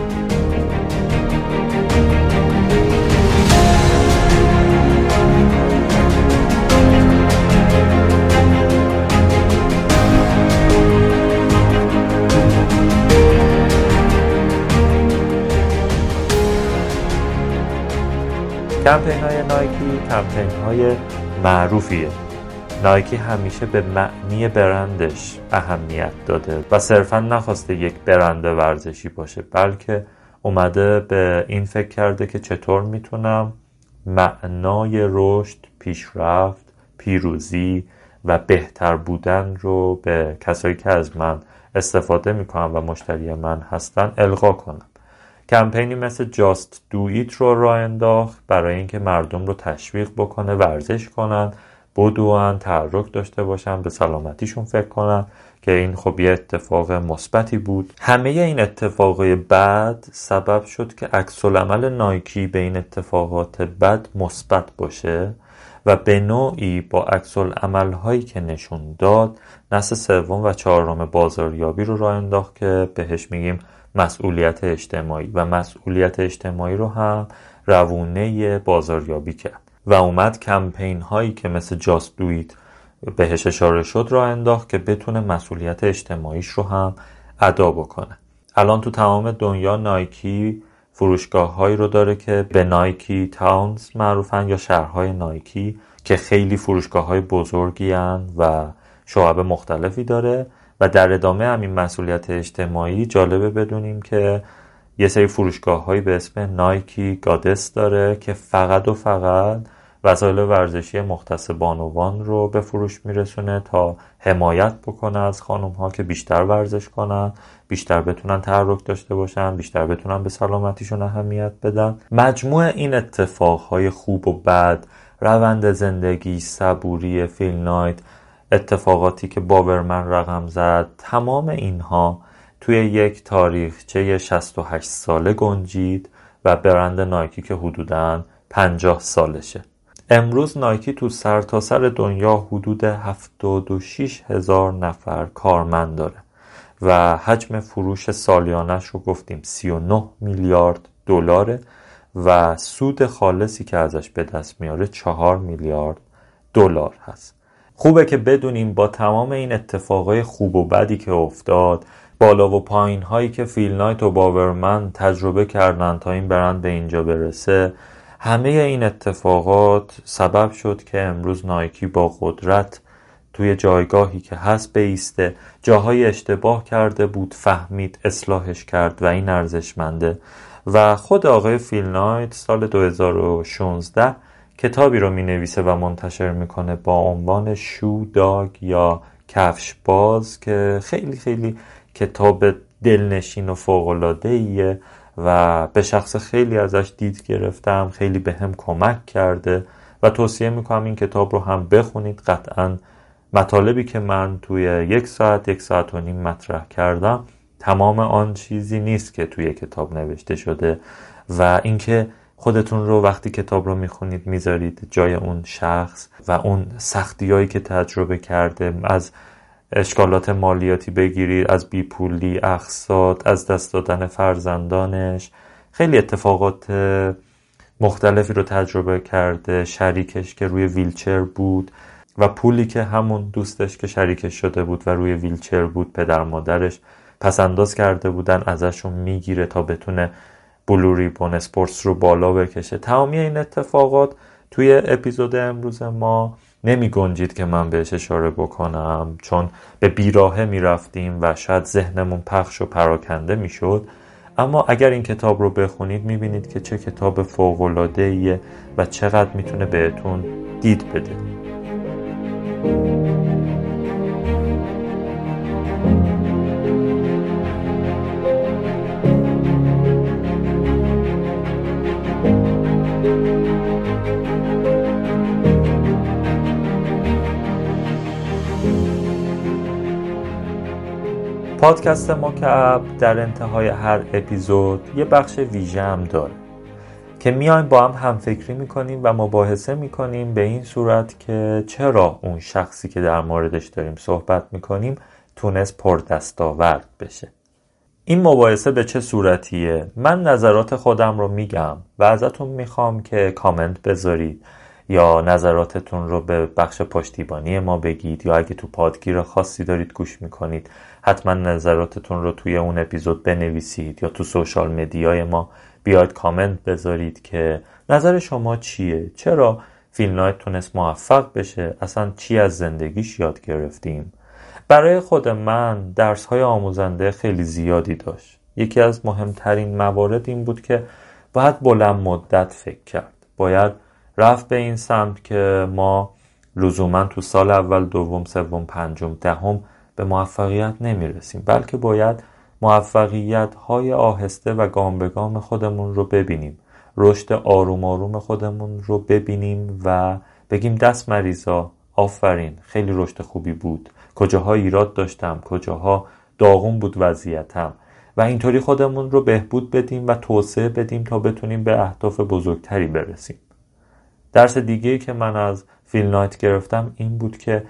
Speaker 1: کمپین های نایکی کمپین های معروفیه. نایکی همیشه به معنی برندش اهمیت داده و صرفا نخواسته یک برند ورزشی باشه بلکه اومده به این فکر کرده که چطور می‌تونم معنای رشد، پیشرفت، پیروزی و بهتر بودن رو به کسایی که از من استفاده می‌کنن و مشتری من هستن القا کنم. کمپینی مثل جاست دویت رو راه انداخت برای اینکه مردم رو تشویق بکنه ورزش کنن بدوان تحرک داشته باشن به سلامتیشون فکر کنن که این خب یه اتفاق مثبتی بود. همه این اتفاقای بد سبب شد که عکس عمل نایکی به این اتفاقات بد مثبت باشه و به نوعی با عکس هایی که نشون داد نسل سوم و چهارم بازاریابی رو راه انداخت که بهش میگیم مسئولیت اجتماعی و مسئولیت اجتماعی رو هم روونه بازاریابی کرد. و اومد کمپین هایی که مثل جاست دویت بهش اشاره شد را انداخت که بتونه مسئولیت اجتماعیش رو هم ادا بکنه. الان تو تمام دنیا نایکی فروشگاه هایی رو داره که به نایکی تاونز معروفن یا شهرهای نایکی که خیلی فروشگاه های بزرگی هن و شعب مختلفی داره و در ادامه همین مسئولیت اجتماعی جالبه بدونیم که یه سری فروشگاه هایی به اسم نایکی گادس داره که فقط و فقط وسایل ورزشی مختص بانوان رو به فروش میرسونه تا حمایت بکنه از خانم ها که بیشتر ورزش کنن بیشتر بتونن تحرک داشته باشن بیشتر بتونن به سلامتیشون اهمیت بدن. مجموع این اتفاق های خوب و بد روند زندگی صبوری فیل نایت اتفاقاتی که باورمن رقم زد تمام اینها توی یک تاریخچه 68 ساله گنجید و برند نایکی که حدوداً 50 سالشه. امروز نایکی تو سرتاسر سر دنیا حدود 76 هزار نفر کارمند داره و حجم فروش سالیانش رو گفتیم 39 میلیارد دلاره و سود خالصی که ازش به دست میاره 4 میلیارد دلار هست. خوبه که بدونیم با تمام این اتفاقای خوب و بدی که افتاد بالا و پایین هایی که فیل نایت و باورمن تجربه کردن تا این برند به اینجا برسه همه این اتفاقات سبب شد که امروز نایکی با قدرت توی جایگاهی که هست بیسته جاهای اشتباه کرده بود فهمید اصلاحش کرد و این ارزشمنده. و خود آقای فیل نایت سال 2016 کتابی رو می نویسه و منتشر می‌کنه با عنوان شو داگ یا کفش باز که خیلی خیلی کتاب دلنشین و فوقلاده ایه و به شخص خیلی ازش دید گرفتم خیلی به هم کمک کرده و توصیه می‌کنم این کتاب رو هم بخونید. قطعا مطالبی که من توی یک ساعت یک ساعت و نیم مطرح کردم تمام آن چیزی نیست که توی کتاب نوشته شده و اینکه خودتون رو وقتی کتاب رو می‌خونید می‌ذارید جای اون شخص و اون سختیایی که تجربه کرده از اشکالات مالیاتی بگیرید از بیپولی اقساط از دست دادن فرزندانش. خیلی اتفاقات مختلفی رو تجربه کرده شریکش که روی ویلچر بود و پولی که همون دوستش که شریکش شده بود و روی ویلچر بود پدر مادرش پس انداز کرده بودن ازشون می‌گیره تا بتونه بلوری بون اسپورتس رو بالا بکشه. تمامی این اتفاقات توی اپیزود امروز ما نمی گنجید که من بهش اشاره بکنم. چون به بیراهه می رفتیم و شاید ذهنمون پخش و پراکنده می شد. اما اگر این کتاب رو بخونید می بینید که چه کتاب فوقلاده و چقدر می‌تونه بهتون دید بده. پادکست مکعب در انتهای هر اپیزود یه بخش ویژه هم داره که میایم با هم همفکری می‌کنیم و مباحثه می‌کنیم به این صورت که چرا اون شخصی که در موردش داریم صحبت می‌کنیم تونست پردستاورد بشه این مباحثه به چه صورتیه؟ من نظرات خودم رو میگم و ازتون می‌خوام که کامنت بذارید یا نظراتتون رو به بخش پشتیبانی ما بگید یا اگه تو پادگیر خاصی دارید گوش می‌کنید حتما نظراتتون رو توی اون اپیزود بنویسید یا تو سوشال مدیای ما بیاید کامنت بذارید که نظر شما چیه؟ چرا فیلم تونست موفق بشه؟ اصلا چی از زندگیش یاد گرفتیم؟ برای خود من درس های آموزنده خیلی زیادی داشت. یکی از مهمترین موارد این بود که باید بلند مدت فکر کرد. باید رفت به این سمت که ما لزوما تو سال اول دوم سوم پنجم دهم به موفقیت نمی‌رسیم بلکه باید موفقیت های آهسته و گام به گام خودمون رو ببینیم. رشد آروم آروم خودمون رو ببینیم و بگیم دست مریضا آفرین خیلی رشد خوبی بود. کجاها ایراد داشتم کجاها داغون بود وضعیتم. و اینطوری خودمون رو بهبود بدیم و توسعه بدیم تا بتونیم به اهداف بزرگتری برسیم. درس دیگه که من از فیل نایت گرفتم این بود که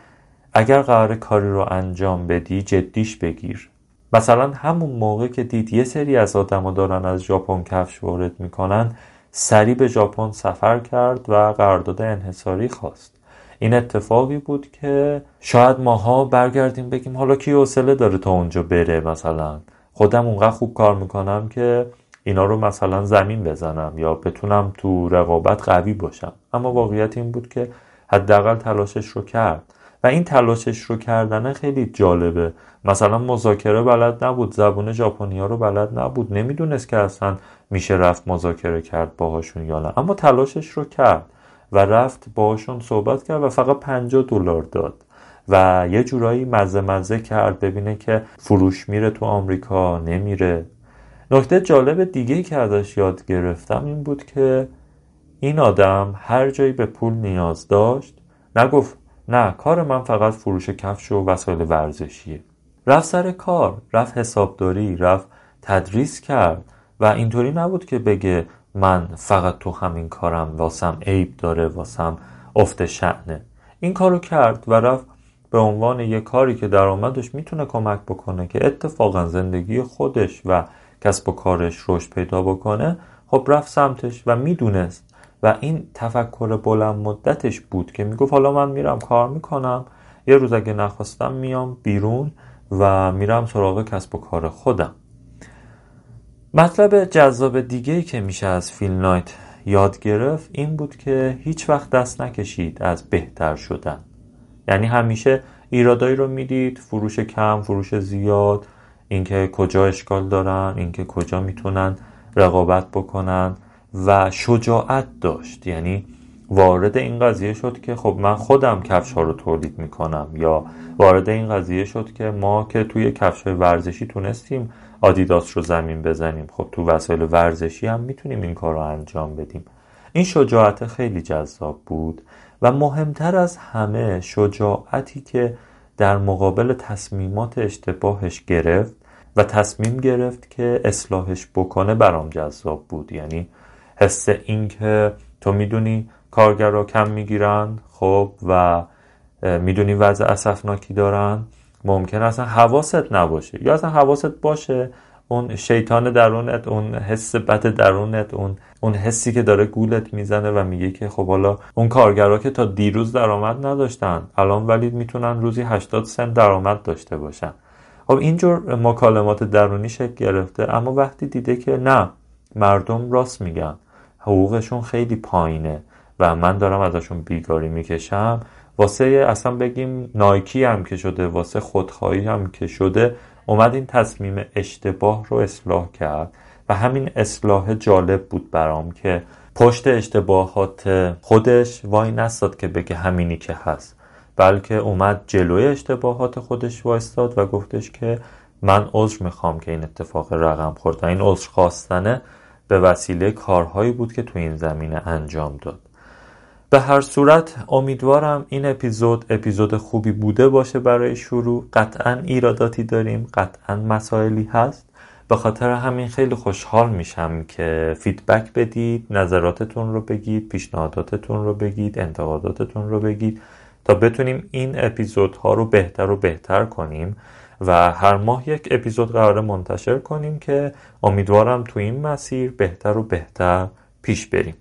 Speaker 1: اگر قرار کاری رو انجام بدی جدیش بگیر. مثلا همون موقع که دید یه سری از آدما دارن از ژاپن کفش وارد می‌کنن سریع به ژاپن سفر کرد و قرارداد انحصاری خواست. این اتفاقی بود که شاید ماها برگردیم بگیم حالا کی حوصله داره تا اونجا بره مثلا. خودم اونقدر خوب کار می‌کنم که اینا رو مثلا زمین بزنم یا بتونم تو رقابت قوی باشم. اما واقعیت این بود که حداقل تلاشش رو کرد. این تلاشش رو کردن خیلی جالبه. مثلا مذاکره بلد نبود زبون ژاپنیا رو بلد نبود. نمی‌دونست که اصلا میشه رفت مذاکره کرد باهاشون یا نه. اما تلاشش رو کرد و رفت باهاشون صحبت کرد و فقط 50 دلار داد. و یه جورایی مزه مزه کرد ببینه که فروش میره تو آمریکا نمیره. نکته جالب دیگه که ازش یاد گرفتم این بود که این آدم هر جایی به پول نیاز داشت نگفت نه کار من فقط فروش کفش و وسایل ورزشیه. رفت سر کار رفت حسابداری رفت تدریس کرد و اینطوری نبود که بگه من فقط تو همین کارم واسم عیب داره واسم افت شعنه این کارو کرد و رفت به عنوان یه کاری که درآمدش می‌تونه کمک بکنه که اتفاقا زندگی خودش و کسب و کارش رشد پیدا بکنه خب رفت سمتش و می‌دونست و این تفکر بلند مدتش بود که می‌گفت حالا من میرم کار می‌کنم یه روز اگه نخواستم میام بیرون و میرم سراغ کسب و کار خودم. مطلب جذاب دیگه که میشه از فیل نایت یاد گرفت این بود که هیچ وقت دست نکشید از بهتر شدن. یعنی همیشه ایرادایی رو می‌دید فروش کم فروش زیاد اینکه کجا اشکال دارن اینکه کجا می‌تونن رقابت بکنن. و شجاعت داشت. یعنی وارد این قضیه شد که خب من خودم کفش ها رو تولید می‌کنم یا وارد این قضیه شد که ما که توی کفش های ورزشی تونستیم آدیداس رو زمین بزنیم. خب تو وسایل ورزشی هم می‌تونیم این کار رو انجام بدیم. این شجاعت خیلی جذاب بود و مهمتر از همه شجاعتی که در مقابل تصمیمات اشتباهش گرفت و تصمیم گرفت که اصلاحش بکنه برام جذاب بود. یعنی حس اینکه تو می‌دونی کارگرا کم می‌گیرن خب و می‌دونی وضع اسفناکی دارن. ممکن اصلا حواست نباشه یا اصلا حواست باشه اون شیطان درونت اون حس بد درونت اون اون حسی که داره گولت می‌زنه و میگه که خب حالا اون کارگرا که تا دیروز درآمد نداشتن الان ولی می‌تونن روزی 80 سنت درآمد داشته باشن. خب اینجور مکالمات درونی شکل گرفته اما وقتی دیده که نه مردم راست میگن. حقوقشون خیلی پایینه و من دارم ازشون بیگاری می‌کشم. واسه اصلا بگیم نایکی هم که شده واسه خودخواهی هم که شده اومد این تصمیم اشتباه رو اصلاح کرد و همین اصلاح جالب بود برام که پشت اشتباهات خودش وای نستاد که بگه همینی که هست. بلکه اومد جلوی اشتباهات خودش وایستاد و گفتش که من عذر می‌خوام که این اتفاق رقم خورد این عذر خواستنه. به وسیله کارهایی بود که تو این زمینه انجام داد. به هر صورت امیدوارم این اپیزود اپیزود خوبی بوده باشه برای شروع. قطعا ایراداتی داریم قطعا مسائلی هست. به خاطر همین خیلی خوشحال میشم که فیدبک بدید نظراتتون رو بگید پیشنهاداتتون رو بگید انتقاداتتون رو بگید تا بتونیم این اپیزودها رو بهتر و بهتر کنیم. و هر ماه یک اپیزود قرار منتشر کنیم که امیدوارم تو این مسیر بهتر و بهتر پیش بریم.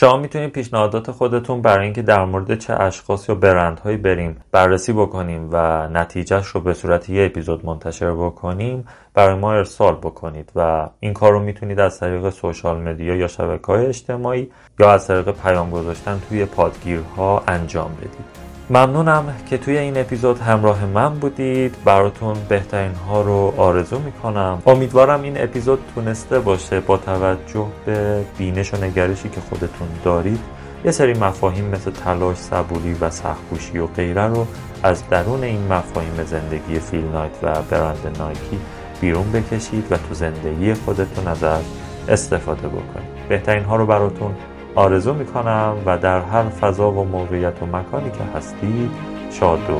Speaker 1: شما می‌تونید پیشنهادات خودتون برای اینکه در مورد چه اشخاص یا برندهایی بریم بررسی بکنیم و نتیجهش رو به صورت یه اپیزود منتشر بکنیم برای ما ارسال بکنید و این کار رو می‌تونید از طریق سوشال مدیا یا شبکه های اجتماعی یا از طریق پیام گذاشتن توی پادگیرها انجام بدید. ممنونم که توی این اپیزود همراه من بودید. براتون بهترین ها رو آرزو می‌کنم. امیدوارم این اپیزود تونسته باشه با توجه به بینش و نگرشی که خودتون دارید. یه سری مفاهیم مثل تلاش، صبوری و سخبوشی و غیره رو از درون این مفاهیم زندگی فیل نایت و برند نایکی بیرون بکشید و تو زندگی خودتون ازش استفاده بکنید. بهترین ها رو براتون آرزو می‌کنم و در هر فضا و موقعیت و مکانی که هستید شاد و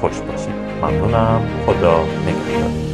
Speaker 1: خوش باشید. ممنونم. خدا نگهدار.